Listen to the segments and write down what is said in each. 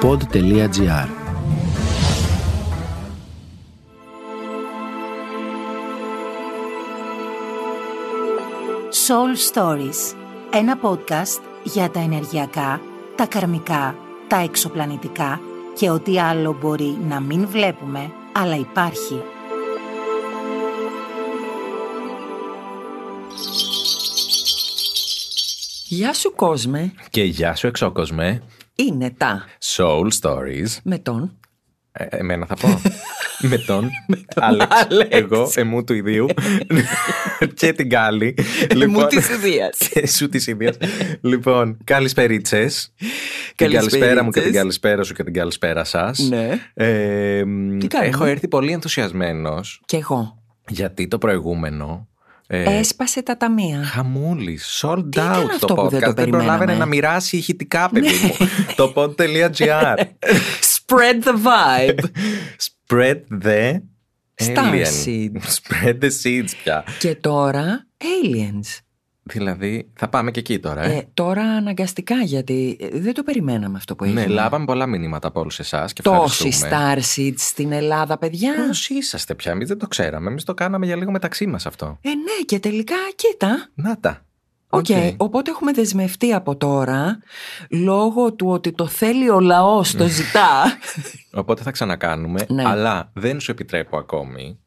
pod.gr Soul Stories Ένα podcast για τα ενεργειακά, τα καρμικά, τα εξωπλανητικά και ό,τι άλλο μπορεί να μην βλέπουμε, αλλά υπάρχει. Γεια σου κόσμε, Και γεια σου εξώκοσμε. Είναι τα Soul Stories. με τον Ε, εμένα θα πω. με τον Άλεξ. Άλεξ. Εγώ, εμού του ιδίου. και την Κάλλη. μου της ιδείας. και σου της ιδείας. λοιπόν, καλησπερίτσες. Την Καλησπερίτσες. καλησπέρα μου και την καλησπέρα σου και την καλησπέρα σας. Ναι. Ε, μ, Τι κάνουμε; έχω έρθει πολύ ενθουσιασμένος Κι εγώ. γιατί το προηγούμενο ε, Έσπασε τα ταμεία. Χαμούλη, sold Τι ήταν out αυτό το που podcast. δεν το προλάβαινε περιμέναμε; να μοιράσει ηχητικά, παιδί μου. το pod.gr. Spread the vibe. Spread the Star alien. seeds. Spread the seeds πια. Και τώρα aliens. Δηλαδή, θα πάμε και εκεί τώρα. Ε. Ε, τώρα αναγκαστικά γιατί ε, δεν το περιμέναμε αυτό που έγινε. ναι, λάβαμε πολλά μηνύματα από όλους εσάς και Τόσοι ευχαριστούμε. star seeds στην Ελλάδα, παιδιά. Πώ είσαστε πια, εμείς δεν το ξέραμε. Εμείς το κάναμε για λίγο μεταξύ μας αυτό. Ε, ναι, και τελικά, κοίτα. Να τα. Οκ, οπότε έχουμε δεσμευτεί από τώρα, λόγω του ότι το θέλει ο λαός, το ζητά. Οπότε θα ξανακάνουμε, Ναι. αλλά δεν σου επιτρέπω ακόμη.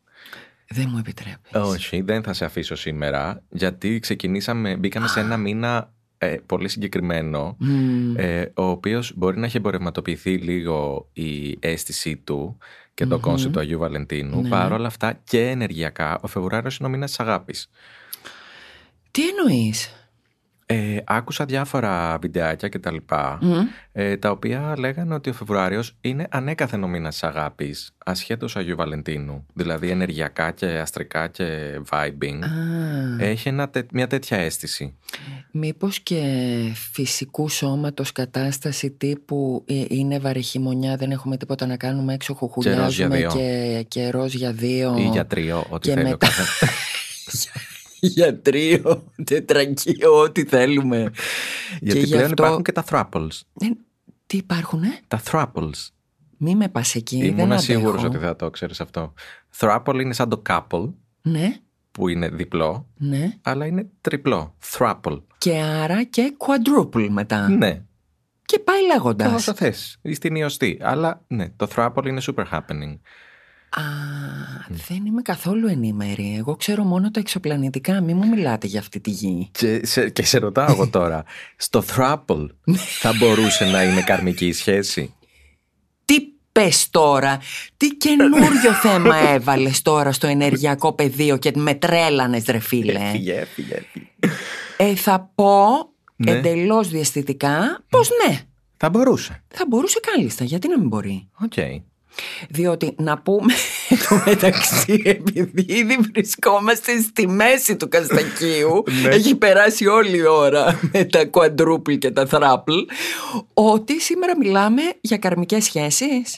Δεν μου επιτρέπεις. Όχι, δεν θα σε αφήσω σήμερα, γιατί ξεκινήσαμε, μπήκαμε σε ένα μήνα ε, πολύ συγκεκριμένο, ε, ο οποίος μπορεί να έχει εμπορευματοποιηθεί λίγο η αίσθησή του και το concept του Αγίου Βαλεντίνου. Ναι. Παρ' όλα αυτά και ενεργειακά, ο Φεβρουάριος είναι ο μήνας της αγάπης. Τι εννοείς; Ε, άκουσα διάφορα βιντεάκια και τα λοιπά, ε, τα οποία λέγανε ότι ο Φεβρουάριος είναι ανέκαθεν ο μήνας της αγάπης, ασχέτως Αγίου Βαλεντίνου. Δηλαδή ενεργειακά και αστρικά και vibing. Α, Έχει ένα, τε- μια τέτοια αίσθηση. μήπως και φυσικού σώματος κατάσταση τύπου ε, είναι βαρεχημονιά, δεν έχουμε τίποτα να κάνουμε έξω, χουχουλιάζουμε δύο. και, και ροζ για δύο. Ή για τρίο, ό,τι και θέλει ο μετά- κάθε. για τρίο, τετρακείο, ό,τι θέλουμε. Γιατί γι' πλέον αυτό- υπάρχουν και τα thruples. Ε, τι υπάρχουνε; Τα thruples. Μη με πας εκεί, δεν Ήμουν αντέχω. σίγουρος ότι θα το ξέρεις αυτό. Thruple είναι σαν το couple, Ναι, που είναι διπλό, ναι. αλλά είναι τριπλό. Thruple. Και άρα και quadruple μετά. Ναι. Και πάει λέγοντας. Όσο θες. Στην ιωστή. Αλλά ναι, το thruple είναι super happening. Α, δεν είμαι καθόλου ενήμερη. Εγώ ξέρω μόνο τα εξωπλανητικά. Μη μου μιλάτε για αυτή τη γη. Και σε, και σε ρωτάω εγώ τώρα, στο thruple θα μπορούσε να είναι καρμική η σχέση; Τι πες τώρα, τι καινούριο θέμα έβαλες τώρα στο ενεργειακό πεδίο και με τρέλανες ρε φίλε; Έφυγε, έφυγε, έφυγε. Ε, θα πω Ναι. εντελώς διαστητικά πως ναι. Θα μπορούσε. Θα μπορούσε κάλλιστα, γιατί να μην μπορεί; Οκ. Διότι να πούμε το μεταξύ επειδή ήδη βρισκόμαστε στη μέση του cast ακίου έχει περάσει όλη η ώρα με τα quadruple και τα throuple ότι σήμερα μιλάμε για καρμικές σχέσεις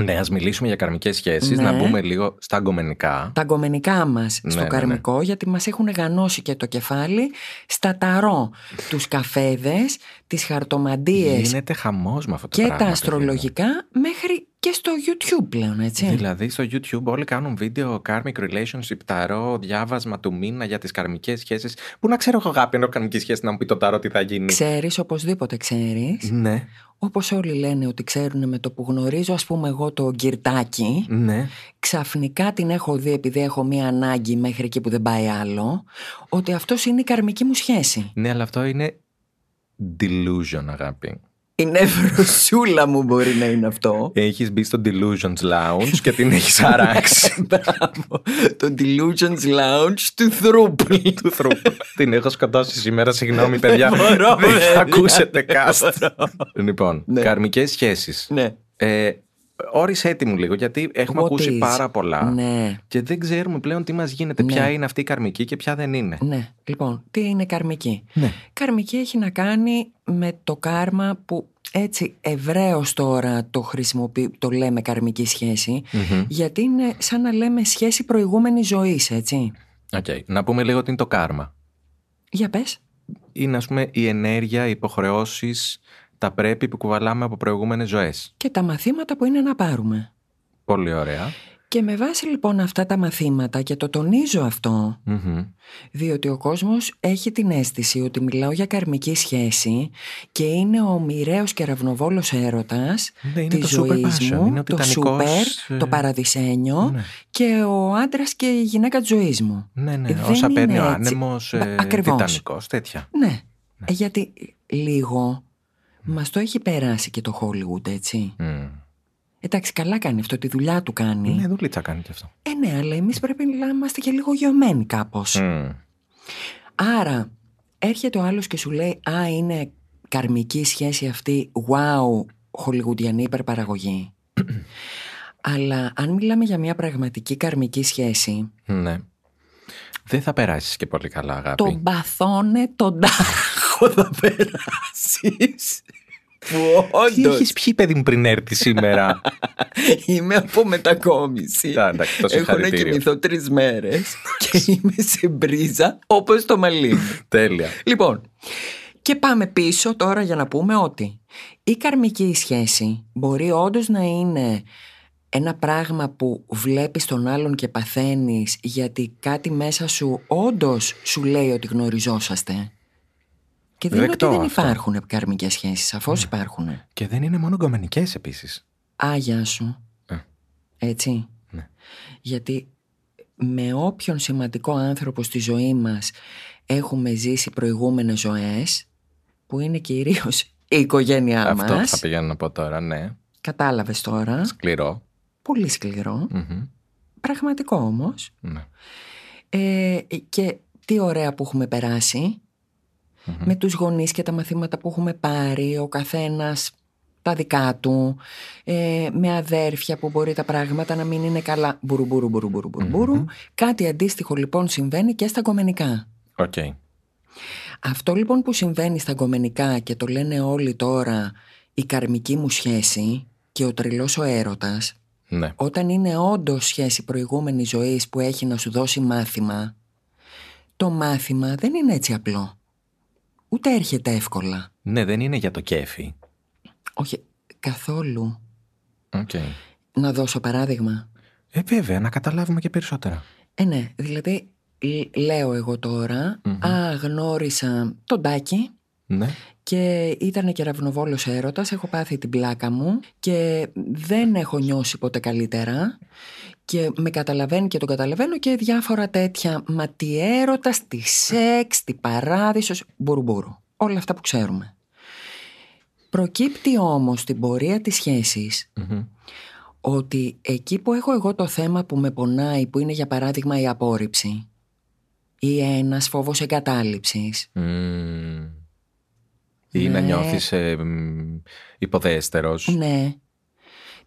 Ναι, ας μιλήσουμε για καρμικές σχέσεις, Ναι. να μπούμε λίγο στα γκομενικά. τα γκομενικά μας Ναι, στο ναι, ναι. καρμικό γιατί μας έχουν γανώσει και το κεφάλι στα ταρό τους καφέδες, τις χαρτομαντίες Γίνεται χαμός με αυτό το και πράγμα. τα παιδί μου. αστρολογικά μέχρι και στο YouTube πλέον έτσι Δηλαδή στο YouTube όλοι κάνουν βίντεο karmic relationship, ταρό, διάβασμα του μήνα για τις καρμικές σχέσεις. Πού να ξέρω εγώ αγάπη ενώ καρμική σχέση να μου πει το ταρό τι θα γίνει. Ξέρεις, οπωσδήποτε ξέρεις Ναι, Όπως όλοι λένε ότι ξέρουν με το που γνωρίζω ας πούμε εγώ το γκυρτάκι ναι. Ξαφνικά την έχω δει επειδή έχω μία ανάγκη μέχρι εκεί που δεν πάει άλλο Ότι αυτός είναι η καρμική μου σχέση Ναι, αλλά αυτό είναι delusion αγάπη. Η νευροσούλα μου μπορεί να είναι αυτό Έχεις μπει στο delusions lounge και την έχεις αράξει. Μπράβο Το Delusions Lounge του Θρούπλ του θρούπου. την έχω σκοτώσει σήμερα, συγγνώμη παιδιά. μπορώ, δεν βέβαια. θα ακούσετε cast. λοιπόν, Ναι. καρμικές σχέσεις. Ναι Ε, όρισε έτοιμου λίγο, γιατί έχουμε What ακούσει is? πάρα πολλά. Ναι Και δεν ξέρουμε πλέον τι μας γίνεται, Ναι. ποια είναι αυτή η καρμική και ποια δεν είναι. Ναι, λοιπόν, τι είναι καρμική; Ναι. Καρμική έχει να κάνει με το κάρμα που έτσι ευρέως τώρα το χρησιμοποιεί, το λέμε καρμική σχέση, Μμμ. γιατί είναι σαν να λέμε σχέση προηγούμενης ζωής, έτσι. Οκ. Να πούμε λίγο τι είναι το κάρμα. Για πες. Είναι ας πούμε η ενέργεια, οι υποχρεώσεις, τα τα πρέπει που κουβαλάμε από προηγούμενες ζωές. Και τα μαθήματα που είναι να πάρουμε. Πολύ ωραία. Και με βάση λοιπόν αυτά τα μαθήματα και το τονίζω αυτό, Μμμ. διότι ο κόσμος έχει την αίσθηση ότι μιλάω για καρμική σχέση και είναι ο μοιραίος και ραυνοβόλος έρωτας Ναι, είναι της το super ζωής passion, μου, είναι ο το τιτανικός, super, ε, το παραδεισένιο ναι. και ο άντρας και η γυναίκα της ζωής μου. Ναι, ναι, Δεν όσα είναι παίρνει ο έτσι. άνεμος, Μπα- ε, ακριβώς. τιτανικός, τέτοια. Ναι, Ε, γιατί λίγο μας το έχει περάσει και το Hollywood, έτσι. Μμ. Εντάξει, καλά κάνει αυτό, τη δουλειά του κάνει. Ναι, δουλίτσα κάνει και αυτό. Ε, ναι, αλλά εμείς πρέπει να είμαστε και λίγο γεωμένοι κάπως. Μμ. Άρα, έρχεται ο άλλος και σου λέει «Α, είναι καρμική σχέση αυτή, wow, χολιγουντιανή υπερπαραγωγή». αλλά αν μιλάμε για μια πραγματική καρμική σχέση, Ναι. Δεν θα περάσεις και πολύ καλά, αγάπη. τον παθώνε τον τάχο θα περάσεις. Που Τι όντως έχεις πιει, παιδί μου, πριν έρθεις σήμερα; είμαι από μετακόμιση. Α, εντάξει, το Έχω να συγχαρητήριο. κοιμηθώ τρεις μέρες και είμαι σε μπρίζα όπως το μαλλί. Τέλεια. Λοιπόν, και πάμε πίσω τώρα για να πούμε ότι η καρμική σχέση μπορεί όντως να είναι ένα πράγμα που βλέπεις τον άλλον και παθαίνεις γιατί κάτι μέσα σου όντως σου λέει ότι γνωριζόσαστε. Και δεν είναι ότι Δεκτό δεν αυτό. υπάρχουν καρμικές σχέσεις, σαφώς υπάρχουν. Και δεν είναι μόνο γκομενικές επίσης. Άγια σου. Ε. Έτσι. Ναι. Γιατί με όποιον σημαντικό άνθρωπο στη ζωή μας έχουμε ζήσει προηγούμενες ζωές που είναι κυρίως η οικογένειά Αυτό μας. θα πηγαίνω να πω τώρα, ναι. Κατάλαβες τώρα. Σκληρό. Πολύ σκληρό. Μμμ. Πραγματικό όμως. Ναι. Ε, και τι ωραία που έχουμε περάσει. Με τους γονείς και τα μαθήματα που έχουμε πάρει. Ο καθένας τα δικά του. Ε, με αδέρφια που μπορεί τα πράγματα να μην είναι καλά. Μπουρουμπουρου, μπουρουμπουρου, μπουρουμπουρου. Κάτι αντίστοιχο λοιπόν συμβαίνει και στα κομμενικά. Οκ. Αυτό λοιπόν που συμβαίνει στα γκομενικά και το λένε όλοι τώρα η καρμική μου σχέση και ο τρελός ο έρωτας Ναι. όταν είναι όντως σχέση προηγούμενης ζωής που έχει να σου δώσει μάθημα το μάθημα δεν είναι έτσι απλό ούτε έρχεται εύκολα Ναι, δεν είναι για το κέφι. όχι καθόλου Οκ. να δώσω παράδειγμα Ε, βέβαια, να καταλάβουμε και περισσότερα. ε ναι δηλαδή λ- λέω εγώ τώρα α γνώρισα τον Τάκη Ναι. Και ήταν και κεραυνοβόλος έρωτας, έχω πάθει την πλάκα μου και δεν έχω νιώσει ποτέ καλύτερα και με καταλαβαίνει και τον καταλαβαίνω και διάφορα τέτοια μα τι έρωτας, τι σεξ, τι παράδεισος, μπουρουμπουρου, όλα αυτά που ξέρουμε. Προκύπτει όμως στην πορεία της σχέσης Μμμ. ότι εκεί που έχω εγώ το θέμα που με πονάει, που είναι για παράδειγμα η απόρριψη ή ένας φόβος εγκατάλειψης, Μμμ. Ή να Ναι. νιώθεις ε, μ, υποδέστερος. Ναι.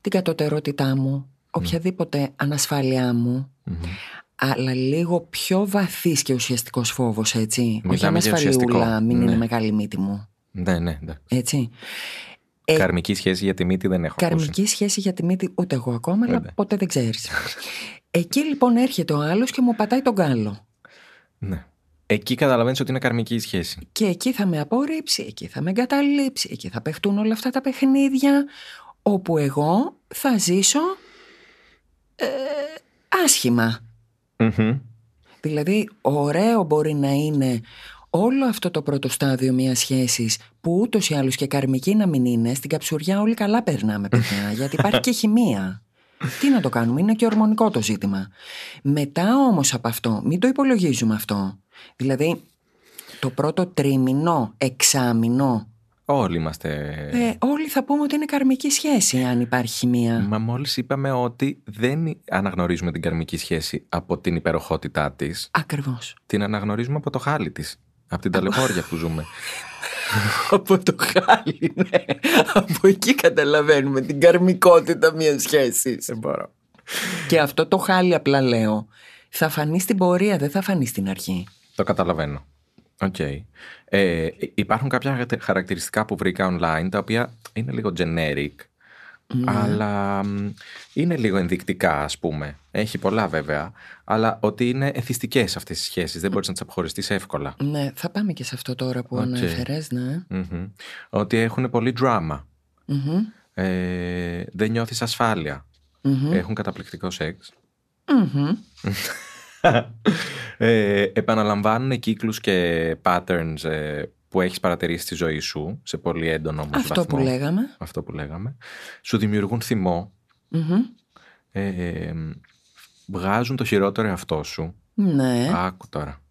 Την κατωτερότητά μου, οποιαδήποτε ανασφάλειά μου, Μμμ. αλλά λίγο πιο βαθύς και ουσιαστικός φόβος, έτσι. Όχι Μιλάμε για ανασφαλιούλα, ουσιαστικό. μην Ναι. είναι μεγάλη μύτη μου, Ναι, ναι, ναι. έτσι. Ε, Καρμική σχέση για τη μύτη δεν έχω Καρμική ακούσει. σχέση για τη μύτη ούτε εγώ ακόμα, αλλά Βέβαια. ποτέ δεν ξέρεις. Εκεί λοιπόν έρχεται ο άλλος και μου πατάει τον κάλο. Ναι. Εκεί καταλαβαίνεις ότι είναι καρμική η σχέση. Και εκεί θα με απορρίψει, εκεί θα με εγκαταλείψει, εκεί θα παιχτούν όλα αυτά τα παιχνίδια, όπου εγώ θα ζήσω ε, άσχημα. Μμμ. Δηλαδή, ωραίο μπορεί να είναι όλο αυτό το πρώτο στάδιο μιας σχέσης που ούτως ή άλλως και καρμική να μην είναι, στην καψουριά όλοι καλά περνάμε, παιδιά, γιατί υπάρχει και χημεία. Τι να το κάνουμε, είναι και ορμονικό το ζήτημα. Μετά όμως από αυτό, μην το υπολογίζουμε αυτό. Δηλαδή, το πρώτο τρίμηνο, εξάμηνο, Όλοι είμαστε... ε, όλοι θα πούμε ότι είναι καρμική σχέση αν υπάρχει χημεία. Μα μόλις είπαμε ότι δεν αναγνωρίζουμε την καρμική σχέση από την υπεροχότητά της. Ακριβώς. Την αναγνωρίζουμε από το χάλι της. Από την ταλαιπώρια που ζούμε. Από το χάλι, ναι. Από εκεί καταλαβαίνουμε την καρμικότητα μιας σχέσης. Δεν μπορώ. Και αυτό το χάλι απλά λέω. Θα φανεί στην πορεία, δεν θα φανεί στην αρχή. Το καταλαβαίνω. Οκ. Ε, υπάρχουν κάποια χαρακτηριστικά που βρήκα online τα οποία είναι λίγο generic αλλά μ, είναι λίγο ενδεικτικά ας πούμε. Έχει πολλά βέβαια, αλλά ότι είναι εθιστικές αυτές οι σχέσεις, δεν μπορείς να τις αποχωριστείς εύκολα. Ναι, θα πάμε και σε αυτό τώρα που Οκ. ανέφερες, ναι. Μμμ. Ότι έχουν πολύ drama. Μμμ. Ε, δεν νιώθεις ασφάλεια. Μμμ. Έχουν καταπληκτικό σεξ. Μμμ. ε, επαναλαμβάνουν κύκλους και patterns ε, που έχεις παρατηρήσει στη ζωή σου σε πολύ έντονο όμως Αυτό που βαθμό. λέγαμε. Αυτό που λέγαμε. Σου δημιουργούν θυμό. Μμμ. Ε, βγάζουν το χειρότερο εαυτό σου. Ναι. Άκου τώρα.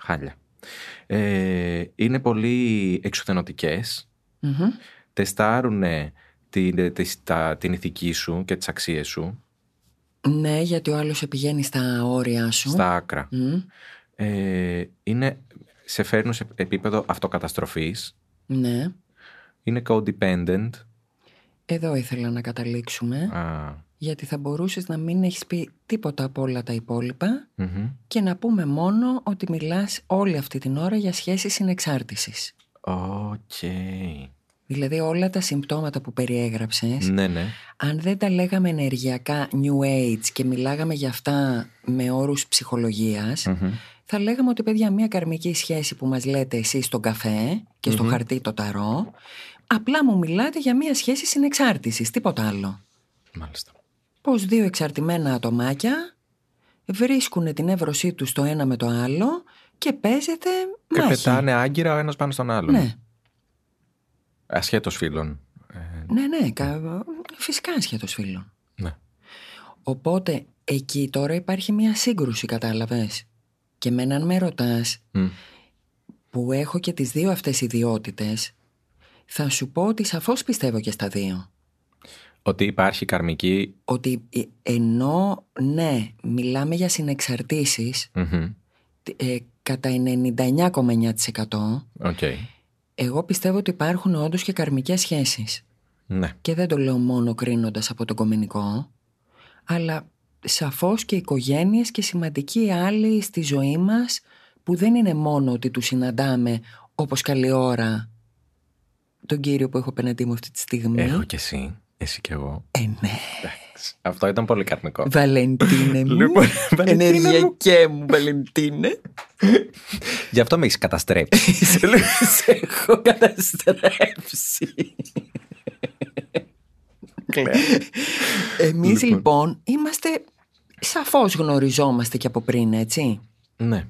Χάλια. Ε, είναι πολύ εξουθενωτικές. Μμμ. Τεστάρουν την, τις- τα- την ηθική σου και τις αξίες σου Ναι, γιατί ο άλλος πηγαίνει στα όρια σου. στα άκρα. Μμ. Ε, είναι, σε φέρνουν σε επίπεδο αυτοκαταστροφής. Ναι. Είναι codependent. Εδώ ήθελα να καταλήξουμε. Α, Γιατί θα μπορούσες να μην έχεις πει τίποτα από όλα τα υπόλοιπα μμμ. και να πούμε μόνο ότι μιλάς όλη αυτή την ώρα για σχέσεις συνεξάρτησης. Οκ. Δηλαδή όλα τα συμπτώματα που περιέγραψες, Ναι, ναι. αν δεν τα λέγαμε ενεργειακά New Age και μιλάγαμε για αυτά με όρους ψυχολογίας, Μμμ. θα λέγαμε ότι παιδιά μια καρμική σχέση που μας λέτε εσείς στον καφέ και στο χαρτί το ταρό, απλά μου μιλάτε για μια σχέση συνεξάρτησης, τίποτα άλλο. Μάλιστα. Πως δύο εξαρτημένα ατομάκια βρίσκουν την νεύρωσή τους το ένα με το άλλο και παίζεται Και μάχη. πετάνε άγκυρα ο ένας πάνω στον άλλον. Ναι, Ασχέτως φίλων. Ε, ναι, ναι, κα- φυσικά σχέτως φίλων. ναι. Οπότε εκεί τώρα υπάρχει μια σύγκρουση, κατάλαβες. Και με έναν με ρωτάς Μμ. που έχω και τις δύο αυτές ιδιότητες, θα σου πω ότι σαφώς πιστεύω και στα δύο. Ότι υπάρχει καρμική. Ότι ε, ενώ ναι, μιλάμε για συνεξαρτήσεις Μμμ. ε, κατά 99,9% Οκ. Εγώ πιστεύω ότι υπάρχουν όντως και καρμικές σχέσεις. Ναι. Και δεν το λέω μόνο κρίνοντας από το γκομενικό, αλλά σαφώς και οικογένειες και σημαντικοί άλλοι στη ζωή μας που δεν είναι μόνο ότι τους συναντάμε όπως καλή ώρα τον κύριο που έχω απέναντί μου αυτή τη στιγμή. Έχω κι εσύ. Εσύ κι εγώ. Ε, ναι. Εντάξει. Αυτό ήταν πολύ καρμικό. Βαλεντίνε μου. Λοιπόν, Βαλεντίνε μου. Ενεργειακέ μου, Βαλεντίνε. Γι' αυτό με έχεις καταστρέψει. Σε έχω καταστρέψει. Εμείς Λοιπόν. λοιπόν είμαστε σαφώς γνωριζόμαστε και από πριν έτσι ναι.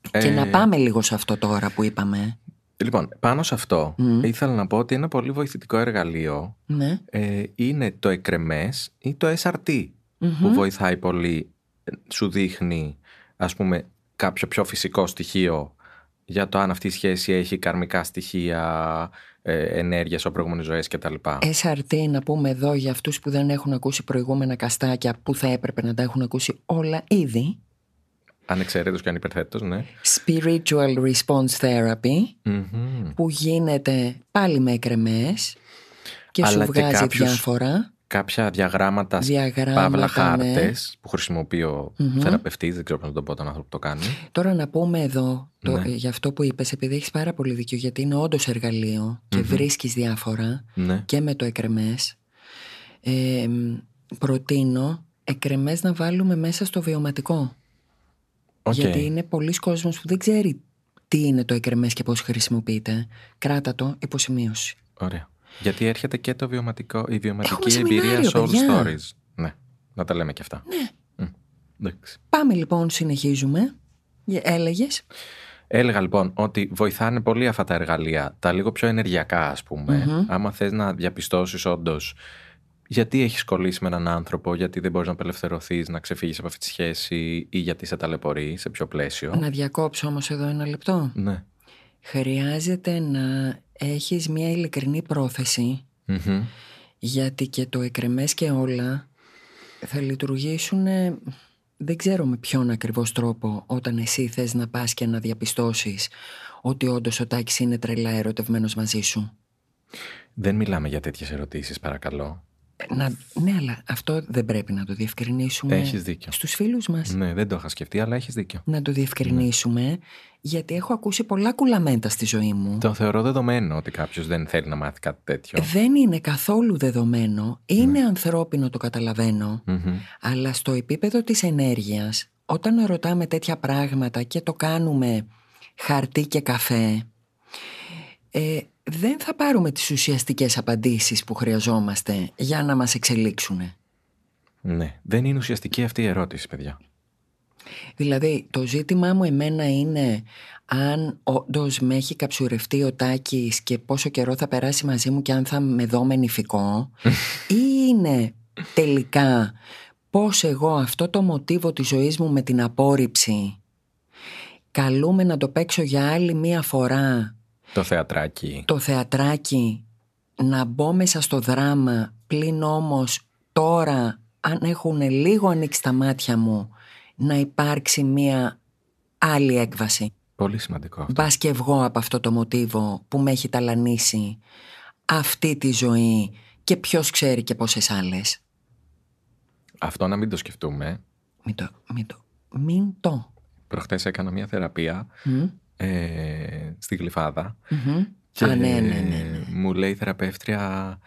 Και Ε, να πάμε λίγο σε αυτό τώρα που είπαμε Λοιπόν, πάνω σε αυτό ήθελα να πω ότι ένα πολύ βοηθητικό εργαλείο Ναι. ε, είναι το εκρεμές ή το SRT που βοηθάει πολύ, ε, σου δείχνει ας πούμε κάποιο πιο φυσικό στοιχείο για το αν αυτή η σχέση έχει καρμικά στοιχεία, ε, ενέργειες από προηγούμενες ζωές κτλ. SRT να πούμε εδώ για αυτούς που δεν έχουν ακούσει προηγούμενα καστάκια που θα έπρεπε να τα έχουν ακούσει όλα ήδη Ανεξαιρέτως και ανυπερθέτως, ναι. Spiritual Response Therapy Μμμ. που γίνεται πάλι με εκρεμές και Αλλά σου και βγάζει κάποιους διάφορα Κάποια διαγράμματα, Διαγράμματα, παύλα ναι. χάρτες που χρησιμοποιεί ο θεραπευτής, δεν ξέρω πώς να τον πω τον άνθρωπο που το κάνει. Τώρα να πούμε εδώ, το, Ναι. ε, για αυτό που είπες, επειδή έχεις πάρα πολύ δίκιο, γιατί είναι όντως εργαλείο και βρίσκεις διάφορα Ναι. και με το εκκρεμές. Ε, μ, προτείνω εκκρεμές να βάλουμε μέσα στο βιωματικό. Οκ. Γιατί είναι πολλοί κόσμος που δεν ξέρει τι είναι το εκκρεμές και πώς χρησιμοποιείται. Κράτα το υποσημείωση. Ωραία. Γιατί έρχεται και το βιωματικό, η βιωματική Έχουμε εμπειρία σεμινάριο, Soul παιδιά. Stories. Ναι, να τα λέμε και αυτά. Ναι. εντάξει. Πάμε λοιπόν, συνεχίζουμε. Ε, Έλεγες; Έλεγα λοιπόν ότι βοηθάνε πολύ αυτά τα εργαλεία, τα λίγο πιο ενεργειακά ας πούμε. Άμα θες να διαπιστώσεις όντως γιατί έχεις κολλήσει με έναν άνθρωπο, γιατί δεν μπορείς να απελευθερωθείς, να ξεφύγεις από αυτή τη σχέση ή γιατί σε ταλαιπωρεί, σε ποιο πλαίσιο; Να διακόψω όμως εδώ ένα λεπτό. Ναι. Χρειάζεται να έχεις μια ειλικρινή πρόθεση Μμμ. γιατί και το εκρεμές και όλα θα λειτουργήσουν ε, δεν ξέρω με ποιον ακριβώς τρόπο όταν εσύ θες να πας και να διαπιστώσεις ότι όντως ο Τάκης είναι τρελά ερωτευμένος μαζί σου. Δεν μιλάμε για τέτοιες ερωτήσεις παρακαλώ. Να, ναι, αλλά αυτό δεν πρέπει να το διευκρινίσουμε Έχεις δίκιο. στους φίλους μας. Ναι, δεν το είχα σκεφτεί, αλλά έχεις δίκιο. Να το διευκρινίσουμε, γιατί έχω ακούσει πολλά κουλαμέντα στη ζωή μου. Το θεωρώ δεδομένο ότι κάποιος δεν θέλει να μάθει κάτι τέτοιο. Δεν είναι καθόλου δεδομένο. Είναι ανθρώπινο, το καταλαβαίνω. Μμμ. Αλλά στο επίπεδο της ενέργειας, όταν ρωτάμε τέτοια πράγματα και το κάνουμε χαρτί και καφέ, ε, δεν θα πάρουμε τις ουσιαστικές απαντήσεις που χρειαζόμαστε για να μας εξελίξουν. Ναι, δεν είναι ουσιαστική αυτή η ερώτηση, παιδιά. Δηλαδή, το ζήτημά μου εμένα είναι αν όντως με έχει καψουρευτεί ο Τάκης και πόσο καιρό θα περάσει μαζί μου και αν θα με δω με νηφικό ή είναι τελικά πώς εγώ αυτό το μοτίβο της ζωής μου με την απόρριψη καλούμε να το παίξω για άλλη μία φορά Το θεατράκι. το θεατράκι να μπω μέσα στο δράμα πλην όμως τώρα αν έχουν λίγο ανοίξει τα μάτια μου να υπάρξει μία άλλη έκβαση. Πολύ σημαντικό αυτό. Μπας και βγω από αυτό το μοτίβο που με έχει ταλανίσει αυτή τη ζωή και ποιος ξέρει και πόσες άλλες. Αυτό να μην το σκεφτούμε. Μην το, μην το, μην το. Προχτές έκανα μια θεραπεία Μμ, ε, στη Γλυφάδα. μμμ. Και Α, ναι, ναι, ναι, ναι. μου λέει η θεραπεύτρια,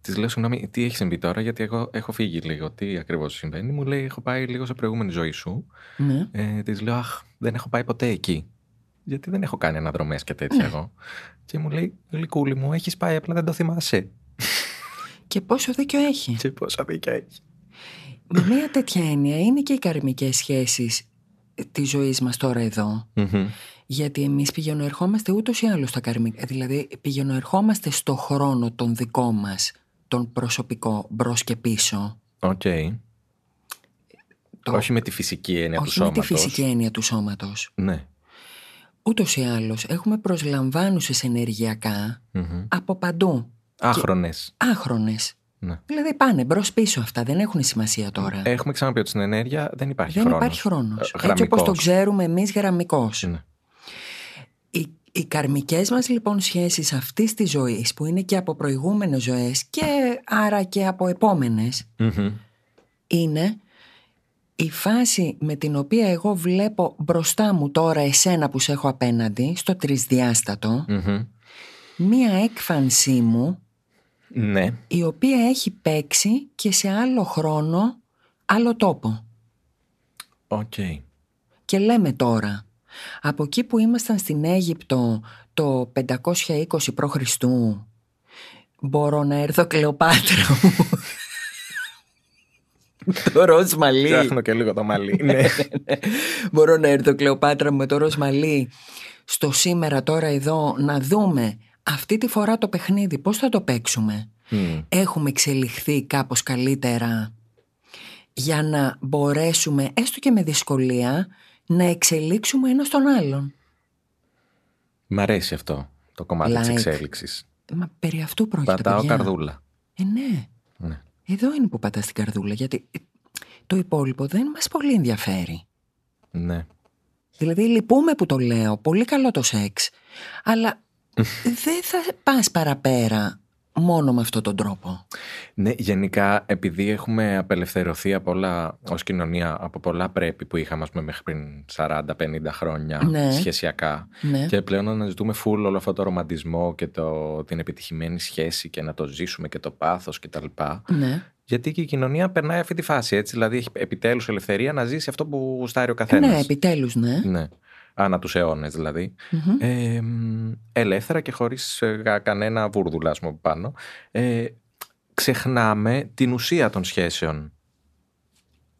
της λέω συγγνώμη, τι έχεις συμβεί τώρα, γιατί εγώ έχω φύγει λίγο. Τι ακριβώς συμβαίνει; Μου λέει, Έχω πάει λίγο σε προηγούμενη ζωή σου. Ναι. Ε, της λέω, Αχ, δεν έχω πάει ποτέ εκεί. Γιατί δεν έχω κάνει αναδρομές και τέτοια Ναι. εγώ. Και μου λέει, Γλυκούλη μου, έχεις πάει, απλά δεν το θυμάσαι. Και πόσο δίκιο έχει; Και πόσα δίκια έχει. Με μια τέτοια έννοια είναι και οι καρμικές σχέσεις της ζωής μας τώρα εδώ. Μμμ. Γιατί εμείς πηγαινοερχόμαστε ούτως ή άλλως στα καρμικά. Δηλαδή πηγαινοερχόμαστε στο χρόνο τον δικό μας, τον προσωπικό, μπρος και πίσω. Οκ. Το- Όχι με τη φυσική έννοια του όχι με σώματος. τη φυσική έννοια του σώματος. Ναι. Ούτως ή άλλως έχουμε προσλαμβάνουσες ενεργειακά Μμμ. από παντού. Άχρονες. Άχρονες. Ναι. Δηλαδή πάνε μπρος πίσω αυτά, δεν έχουν σημασία τώρα. Έχουμε ξαναπεί ότι στην ενέργεια δεν υπάρχει δεν χρόνος. υπάρχει χρόνος. Ε, Έτσι όπως γραμμικός. το ξέρουμε εμείς γραμμικός. Ναι. Οι, οι καρμικές μας λοιπόν σχέσεις αυτής της ζωής που είναι και από προηγούμενες ζωές και άρα και από επόμενες Μμμ. είναι η φάση με την οποία εγώ βλέπω μπροστά μου τώρα εσένα που σε έχω απέναντι στο τρισδιάστατο Μμμ. μία έκφανσή μου Ναι. η οποία έχει παίξει και σε άλλο χρόνο άλλο τόπο. Οκ. Και λέμε τώρα, από εκεί που ήμασταν στην Αίγυπτο το 520 π.Χ. μπορώ να έρθω Κλεοπάτρα μου. το ροζ μαλλί. Φτιάχνω και λίγο το μαλλί. ναι. μπορώ να έρθω Κλεοπάτρα μου με το ροζ μαλλί στο σήμερα τώρα εδώ να δούμε αυτή τη φορά το παιχνίδι πώς θα το παίξουμε; Μμ. Έχουμε εξελιχθεί κάπως καλύτερα για να μπορέσουμε έστω και με δυσκολία να εξελίξουμε ένα τον άλλον. Μ' αρέσει αυτό το κομμάτι της Like. εξέλιξης. Μα περί αυτού πρόκειται Πατάω παιδιά. καρδούλα. Ε, ναι. Ναι. Εδώ είναι που πατάς την καρδούλα γιατί το υπόλοιπο δεν μας πολύ ενδιαφέρει. Ναι. Δηλαδή λυπούμε που το λέω, πολύ καλό το σεξ, αλλά δεν θα πας παραπέρα μόνο με αυτόν τον τρόπο. Ναι, γενικά επειδή έχουμε απελευθερωθεί από όλα, ως κοινωνία από πολλά πρέπει που είχαμε ας πούμε, μέχρι πριν 40-50 χρόνια Ναι. σχεσιακά Ναι. και πλέον αναζητούμε full όλο αυτό το ρομαντισμό και το, την επιτυχημένη σχέση και να το ζήσουμε και το πάθος κτλ. Ναι. Γιατί και η κοινωνία περνάει αυτή τη φάση έτσι, δηλαδή έχει επιτέλους ελευθερία να ζήσει αυτό που γουστάρει ο καθένας. Ναι, επιτέλους ναι. Ναι. Ανά τους αιώνες δηλαδή. Μμμ. Ε, μ, ελεύθερα και χωρίς ε, κα- κανένα βούρδουλα ας πούμε, από πάνω. Ε, ξεχνάμε την ουσία των σχέσεων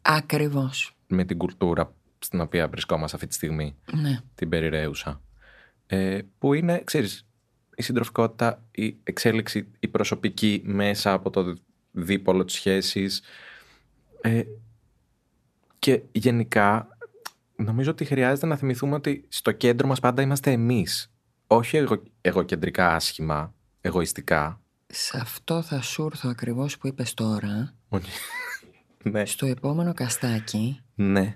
Ακριβώς. με την κουλτούρα στην οποία βρισκόμαστε αυτή τη στιγμή, Ναι. την περιραίουσα. Ε, που είναι, ξέρεις, η συντροφικότητα, η εξέλιξη, η προσωπική μέσα από το δίπολο της σχέσης. Ε, και γενικά νομίζω ότι χρειάζεται να θυμηθούμε ότι στο κέντρο μας πάντα είμαστε εμείς. Όχι εγώ, εγωκεντρικά άσχημα, εγωιστικά. Σε αυτό θα σου έρθω ακριβώς που είπες τώρα, ναι. στο επόμενο καστάκι, ναι.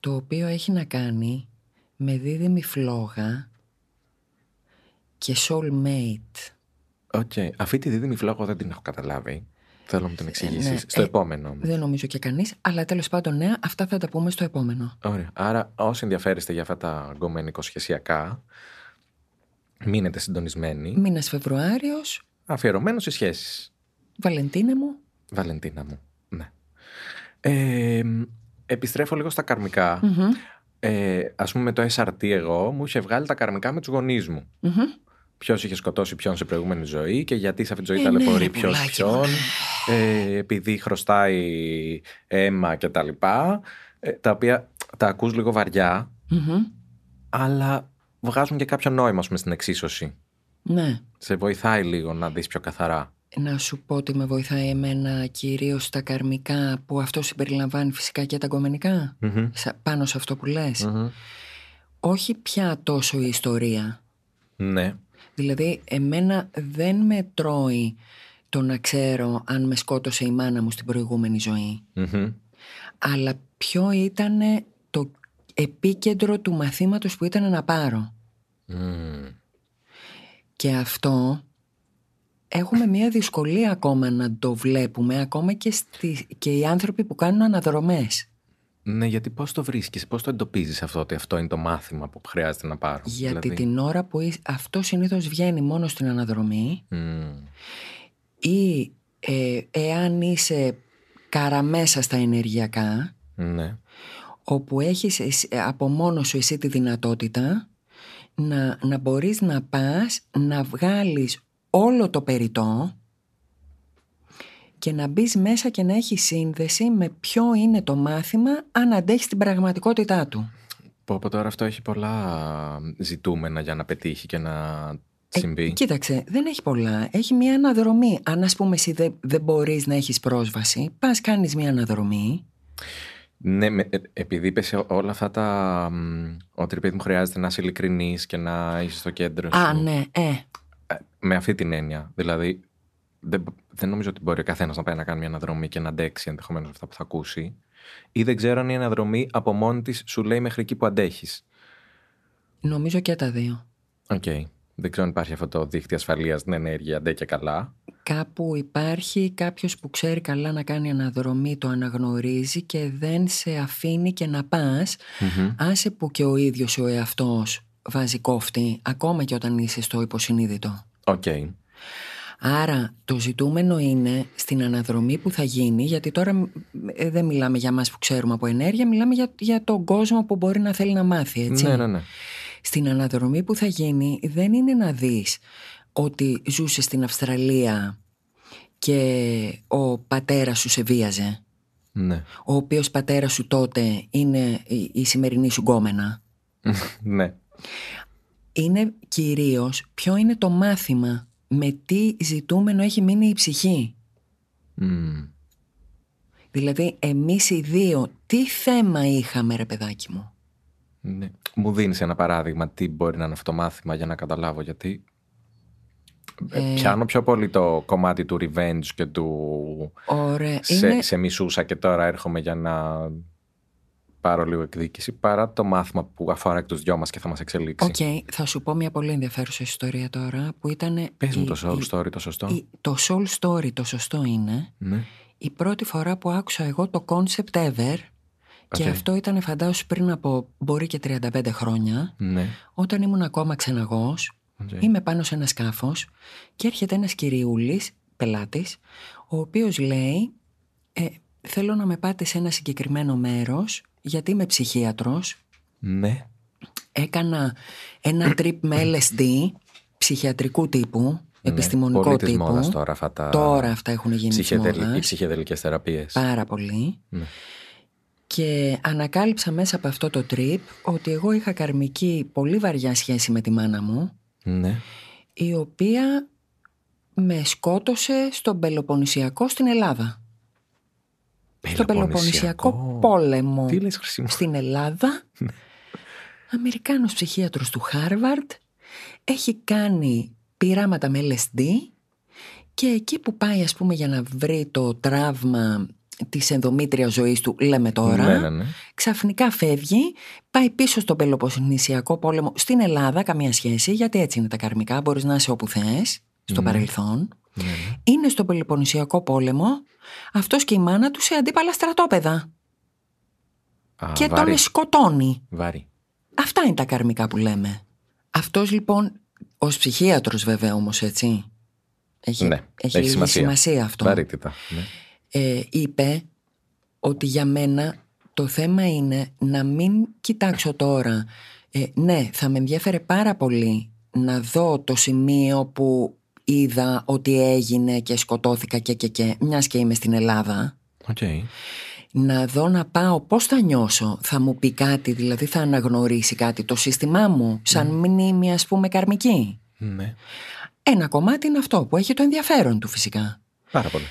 το οποίο έχει να κάνει με δίδυμη φλόγα και soulmate. OK. Αυτή τη δίδυμη φλόγα δεν την έχω καταλάβει. Θέλω να μου την εξηγήσεις. Ναι, στο ε, επόμενο. όμως. Δεν νομίζω και κανείς, αλλά τέλος πάντων, ναι, αυτά θα τα πούμε στο επόμενο. Ωραία. Άρα, όσοι ενδιαφέρεστε για αυτά τα γκομενικοσχεσιακά, μείνετε συντονισμένοι. Μήνας Φεβρουάριος, Αφιερωμένος σε σχέσεις. Βαλεντίνα μου. Βαλεντίνα μου. Ναι. Ε, επιστρέφω λίγο στα καρμικα Μμμ, Ε, Α πούμε, με το SRT, εγώ μου είχε βγάλει τα καρμικά με τους γονείς μου. μμμ. Ποιος είχε σκοτώσει ποιον σε προηγούμενη ζωή και γιατί σε αυτή τη ζωή Ε, ταλαιπωρεί ναι, ποιος πουλάκι ποιον. μου. Ε, επειδή χρωστάει αίμα και τα λοιπά. ε, τα οποία τα ακούς λίγο βαριά, Μμμ. αλλά βγάζουν και κάποιο νόημα ας πούμε, στην εξίσωση. Ναι. Σε βοηθάει λίγο να δεις πιο καθαρά. Να σου πω ότι με βοηθάει εμένα κυρίως στα καρμικά που αυτό συμπεριλαμβάνει φυσικά και τα γκομενικά. Μμμ. Σα- Πάνω σε αυτό που λες. Μμμ. Όχι πια τόσο η ιστορία. Ναι. Δηλαδή εμένα δεν με τρώει το να ξέρω αν με σκότωσε η μάνα μου στην προηγούμενη ζωή. Μμμ. Αλλά ποιο ήταν το επίκεντρο του μαθήματος που ήταν να πάρω. Μμμ. Και αυτό έχουμε μια δυσκολία ακόμα να το βλέπουμε ακόμα και, στη, και οι άνθρωποι που κάνουν αναδρομές. Ναι, γιατί πώς το βρίσκεις, πώς το εντοπίζεις αυτό ότι αυτό είναι το μάθημα που χρειάζεται να πάρω. Γιατί Δηλαδή, την ώρα που είσαι- αυτό συνήθως βγαίνει μόνο στην αναδρομή μμ, ή ε, εάν είσαι καραμέσα στα ενεργειακά Ναι. όπου έχεις εσύ- από μόνο σου εσύ τη δυνατότητα να, να μπορείς να πας να βγάλεις όλο το περιττό και να μπεις μέσα και να έχεις σύνδεση με ποιο είναι το μάθημα αν αντέχεις την πραγματικότητά του. Πω, πω τώρα αυτό έχει πολλά ζητούμενα για να πετύχει και να συμβεί. Ε, κοίταξε, δεν έχει πολλά. Έχει μια αναδρομή. Αν ας πούμε εσύ δεν, δεν μπορείς να έχεις πρόσβαση, πας κάνεις μια αναδρομή. Ναι, με- ε, επειδή είπες όλα αυτά τα. μ, Ότι ρε παιδί μου χρειάζεται να είσαι ειλικρινής και να είσαι στο κέντρο σου. Α, ναι, ε. Ε, Με αυτή την έννοια. Δηλαδή, δεν, δεν νομίζω ότι μπορεί ο καθένας να πάει να κάνει μια αναδρομή και να αντέξει ενδεχομένως αυτά που θα ακούσει. Ή δεν ξέρω αν η αναδρομή από μόνη της σου λέει μέχρι εκεί που αντέχεις. Νομίζω και τα δύο. Οκ. Δεν ξέρω αν υπάρχει αυτό το δίχτυ ασφαλείας στην ενέργεια, ντε και καλά. Κάπου υπάρχει κάποιος που ξέρει καλά να κάνει αναδρομή, το αναγνωρίζει και δεν σε αφήνει και να πας. Μμμ. Άσε που και ο ίδιος ο εαυτός βάζει κόφτη, ακόμα και όταν είσαι στο υποσυνείδητο. Οκ. Άρα το ζητούμενο είναι στην αναδρομή που θα γίνει, γιατί τώρα ε, δεν μιλάμε για μας που ξέρουμε από ενέργεια, μιλάμε για, για τον κόσμο που μπορεί να θέλει να μάθει, έτσι. Ναι, ναι, ναι. Στην αναδρομή που θα γίνει δεν είναι να δεις ότι ζούσε στην Αυστραλία και ο πατέρας σου σε βίαζε. Ναι. Ο οποίος πατέρας σου τότε είναι η, η σημερινή σου γκόμενα. ναι. Είναι κυρίως ποιο είναι το μάθημα, με τι ζητούμενο έχει μείνει η ψυχή. Μμ. Δηλαδή εμείς οι δύο τι θέμα είχαμε ρε παιδάκι μου; Ναι. Μου δίνεις ένα παράδειγμα τι μπορεί να είναι αυτό το μάθημα για να καταλάβω γιατί ε, Ε, πιάνω πιο πολύ το κομμάτι του revenge και του Ωραία. σε, Είναι... σε μισούσα και τώρα έρχομαι για να πάρω λίγο εκδίκηση παρά το μάθημα που αφορά και τους δυο μας και θα μας εξελίξει. Οκ, θα σου πω μια πολύ ενδιαφέρουσα ιστορία τώρα που ήταν... Πες μου η- το soul η- story το σωστό. η- το soul story το σωστό είναι Ναι. η πρώτη φορά που άκουσα εγώ το concept ever και Οκ. αυτό ήταν φαντάσου πριν από μπορεί και 35 χρόνια Ναι. όταν ήμουν ακόμα ξεναγός Οκ. Είμαι πάνω σε ένα σκάφος και έρχεται ένας κυριούλης, πελάτης, ο οποίος λέει ε, «Θέλω να με πάτε σε ένα συγκεκριμένο μέρος γιατί είμαι ψυχίατρος; Ναι. Έκανα ένα trip με LSD, ψυχιατρικού τύπου, επιστημονικό Ναι. Πολύ της τύπου. μόδας τώρα αυτά τα Τώρα αυτά έχουν γίνει της ψυχεδελ... οι μόδας. ψυχεδελικές θεραπείες. Πάρα πολύ. Ναι. Και ανακάλυψα μέσα από αυτό το trip ότι εγώ είχα καρμική πολύ βαριά σχέση με τη μάνα μου Ναι. η οποία με σκότωσε στον Πελοποννησιακό στην Ελλάδα. Στο Πελοποννησιακό πόλεμο Τι λες χρυσή μου; στην Ελλάδα. Αμερικάνος ψυχίατρος του Χάρβαρντ έχει κάνει πειράματα με LSD και εκεί που πάει ας πούμε για να βρει το τραύμα της ενδομήτριας ζωής του, λέμε τώρα, Ναι, ναι, ναι. ξαφνικά φεύγει, πάει πίσω στον Πελοποννησιακό πόλεμο στην Ελλάδα, καμία σχέση, γιατί έτσι είναι τα καρμικά, μπορείς να είσαι όπου θες, στο Ναι. παρελθόν. είναι στο Πελοποννησιακό πόλεμο αυτός και η μάνα του σε αντίπαλα στρατόπεδα. Α, και βαρύ. τον σκοτώνει. Βαρύ. Αυτά είναι τα καρμικά που λέμε. Αυτός λοιπόν, ως ψυχίατρος βέβαια όμως έτσι, έχει, Ναι, έχει, λίγη σημασία. αυτό. Βαρύτητα. Ναι. Ε, είπε ότι για μένα το θέμα είναι να μην κοιτάξω τώρα. Ε, ναι, θα με ενδιαφέρε πάρα πολύ να δω το σημείο που είδα ότι έγινε και σκοτώθηκα και και και, μιας και είμαι στην Ελλάδα. Οκ. Να δω να πάω πώς θα νιώσω, θα μου πει κάτι, δηλαδή θα αναγνωρίσει κάτι το σύστημά μου, σαν μνήμη ας πούμε καρμική; Ναι. Ένα κομμάτι είναι αυτό που έχει το ενδιαφέρον του φυσικά. Πάρα πολύ.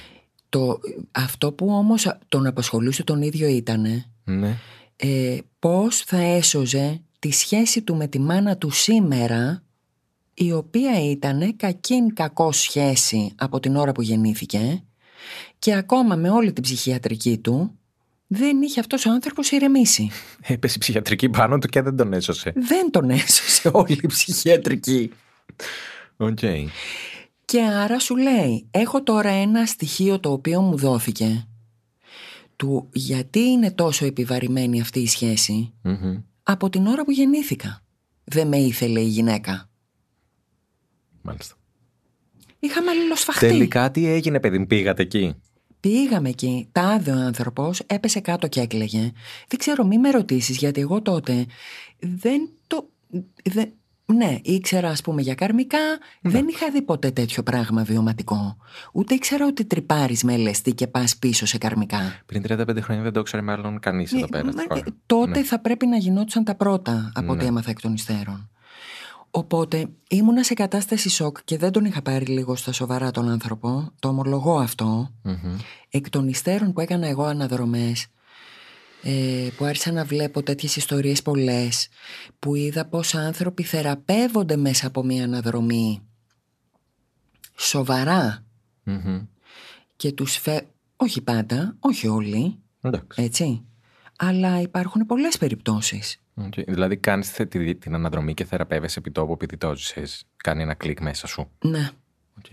Το, αυτό που όμως τον απασχολούσε τον ίδιο ήτανε Ναι. ε, πώς θα έσωζε τη σχέση του με τη μάνα του σήμερα η οποία ήταν κακήν κακώς σχέση από την ώρα που γεννήθηκε και ακόμα με όλη την ψυχιατρική του δεν είχε αυτός ο άνθρωπος ηρεμήσει. Έπεσε η ψυχιατρική πάνω του και δεν τον έσωσε. δεν τον έσωσε όλη η ψυχιατρική. Οκ. Και άρα σου λέει, έχω τώρα ένα στοιχείο το οποίο μου δόθηκε του γιατί είναι τόσο επιβαρημένη αυτή η σχέση Μμμ. από την ώρα που γεννήθηκα. Δεν με ήθελε η γυναίκα. Μάλιστα. Είχαμε αλληλοσφαχτεί. Τελικά τι έγινε, παιδί μου, πήγατε εκεί; Πήγαμε εκεί, τάδε ο άνθρωπος έπεσε κάτω και έκλαιγε. Δεν ξέρω, μη με ρωτήσεις γιατί εγώ τότε δεν το... Δεν, ναι, ήξερα ας πούμε για καρμικά, δεν είχα δει ποτέ τέτοιο πράγμα βιωματικό. Ούτε ήξερα ότι τρυπάρεις με LSD και πας πίσω σε καρμικά. Πριν 35 χρόνια δεν το ήξερε μάλλον κανείς εδώ πέρα. στη Ε, χώρα. ε, τότε θα πρέπει να γινόντουσαν τα πρώτα από ό,τι Ναι. έμαθα εκ των υστέρων. Οπότε ήμουνα σε κατάσταση σοκ και δεν τον είχα πάρει λίγο στα σοβαρά τον άνθρωπο. Το ομολογώ αυτό. Μμμ. Εκ των υστέρων που έκανα εγώ αναδρομές ε, που άρχισα να βλέπω τέτοιες ιστορίες πολλές που είδα πως άνθρωποι θεραπεύονται μέσα από μια αναδρομή σοβαρά Μμμ. και τους φε... όχι πάντα, όχι όλοι, Εντάξει. έτσι αλλά υπάρχουν πολλές περιπτώσεις Οκ. Δηλαδή κάνεις την αναδρομή και θεραπεύεσαι επί τόπου επειδή το ζεις. Κάνει ένα κλικ μέσα σου. ναι Οκ.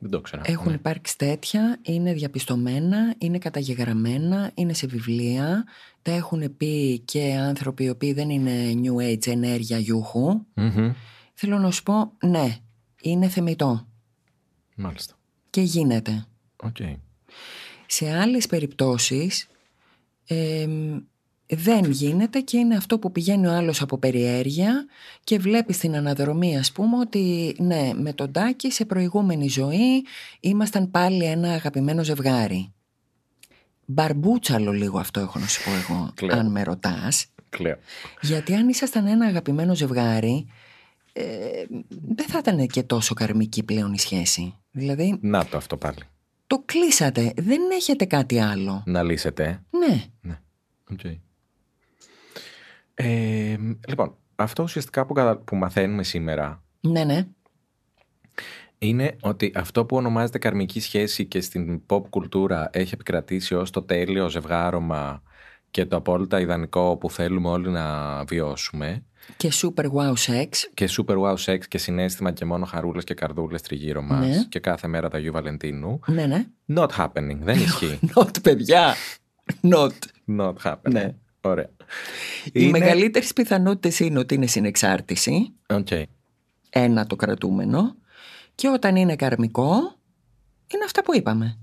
Δεν το ξέρω. Έχουν Ναι. υπάρξει τέτοια, είναι διαπιστωμένα, είναι καταγεγραμμένα, είναι σε βιβλία. Τα έχουν πει και άνθρωποι οι οποίοι δεν είναι New Age ενέργεια γιούχου. Μμμ. Θέλω να σου πω, ναι, είναι θεμητό Μάλιστα. και γίνεται. Οκ. Σε άλλες περιπτώσεις εμ, δεν γίνεται και είναι αυτό που πηγαίνει ο άλλος από περιέργεια και βλέπει στην αναδρομή ας πούμε ότι ναι με τον Τάκη σε προηγούμενη ζωή ήμασταν πάλι ένα αγαπημένο ζευγάρι. Μπαρμπούτσαλο λίγο αυτό έχω να σου πω εγώ Κλαίω. αν με ρωτάς Κλαίω. γιατί αν ήσασταν ένα αγαπημένο ζευγάρι ε, δεν θα ήταν και τόσο καρμική πλέον η σχέση. Δηλαδή Να το αυτό πάλι. Το κλείσατε, δεν έχετε κάτι άλλο. Να λύσετε. Ναι. Ναι. Οκ. Ε, λοιπόν, αυτό ουσιαστικά που, κατα- που μαθαίνουμε σήμερα Ναι, ναι. είναι ότι αυτό που ονομάζεται καρμική σχέση και στην pop κουλτούρα έχει επικρατήσει ως το τέλειο ζευγάρωμα και το απόλυτα ιδανικό που θέλουμε όλοι να βιώσουμε Και super wow sex. και super wow sex και συναίσθημα και μόνο χαρούλες και καρδούλες τριγύρω μας Ναι. και κάθε μέρα τα Αγίου Βαλεντίνου Ναι, ναι. not happening, δεν ισχύει Not, παιδιά. Not. not happening Ναι. Ωραία Οι Είναι- μεγαλύτερες πιθανότητες είναι ότι είναι συνεξάρτηση. Οκ. Ένα το κρατούμενο. Και όταν είναι καρμικό, είναι αυτά που είπαμε.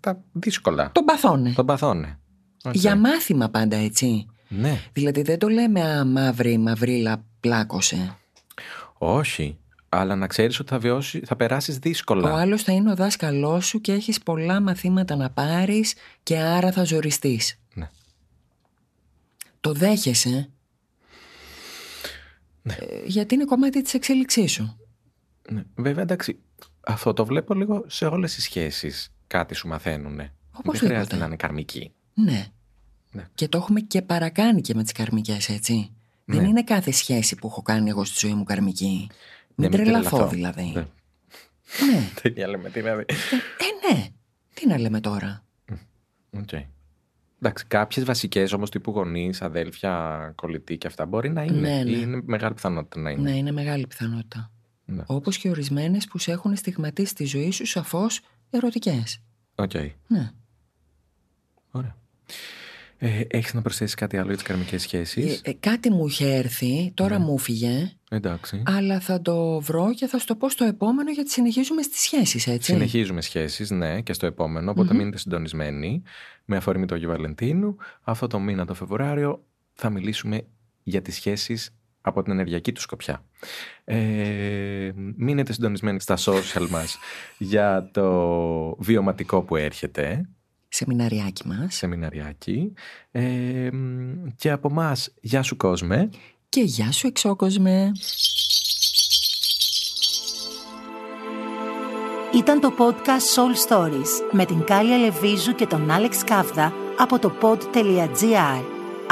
τα δύσκολα Των παθώνε. των παθώνε Οκ. Για μάθημα πάντα έτσι. Ναι Δηλαδή δεν το λέμε α, μαύρη, μαυρίλα, πλάκωσε. όχι αλλά να ξέρεις ότι θα, βιώσει, θα περάσεις Ο δύσκολα άλλος θα είναι ο δάσκαλός σου και έχεις πολλά μαθήματα να πάρεις και άρα θα ζοριστείς. Ναι. Το δέχεσαι; Ναι. Ε, γιατί είναι κομμάτι της εξέλιξής σου. Ναι. Βέβαια, εντάξει, αυτό το βλέπω λίγο σε όλες τις σχέσεις. Κάτι σου μαθαίνουν. Δεν Οπωσδήποτε. χρειάζεται να είναι καρμική. Ναι. Ναι. Και το έχουμε και παρακάνει και με τις καρμικές, έτσι. Δεν Ναι. είναι κάθε σχέση που έχω κάνει εγώ στη ζωή μου καρμική. Μην Ναι, μην τρελαθώ τρελαθώ. δηλαδή. Ναι. Ναι. Τέτοια λέμε, δηλαδή. Ε, ναι. Τι να λέμε τώρα. Οκ. Εντάξει, κάποιες βασικές όμως τύπου γονείς, αδέλφια, κολλητοί και αυτά μπορεί να είναι. Ναι, ναι. Ή είναι μεγάλη πιθανότητα να είναι. Ναι, είναι μεγάλη πιθανότητα. Ναι. Όπως και ορισμένες που σε έχουν στιγματίσει τη ζωή σου σαφώς ερωτικές. Οκ. Ναι. Ωραία. Ε, έχεις να προσθέσεις κάτι άλλο για τις καρμικές σχέσεις; Ε, ε, κάτι μου είχε έρθει, τώρα Ναι. μου φύγε, Εντάξει. αλλά θα το βρω και θα σου το πω στο επόμενο γιατί συνεχίζουμε στις σχέσεις, έτσι. Συνεχίζουμε σχέσεις, ναι, και στο επόμενο, οπότε μείνετε συντονισμένοι. Με αφορμή το Αγίου Βαλεντίνου, αυτό το μήνα το Φεβρουάριο θα μιλήσουμε για τις σχέσεις από την ενεργειακή του σκοπιά. Ε, μείνετε συντονισμένοι στα social μας για το βιωματικό που έρχεται, Σεμιναριάκι μας. σεμιναριάκι. Ε, και από μας, γεια σου κόσμε. Και γεια σου εξώκοσμε. Ήταν το podcast Soul Stories με την Κάλια Λεβίζου και τον Άλεξ Κάβδα από το pod.gr.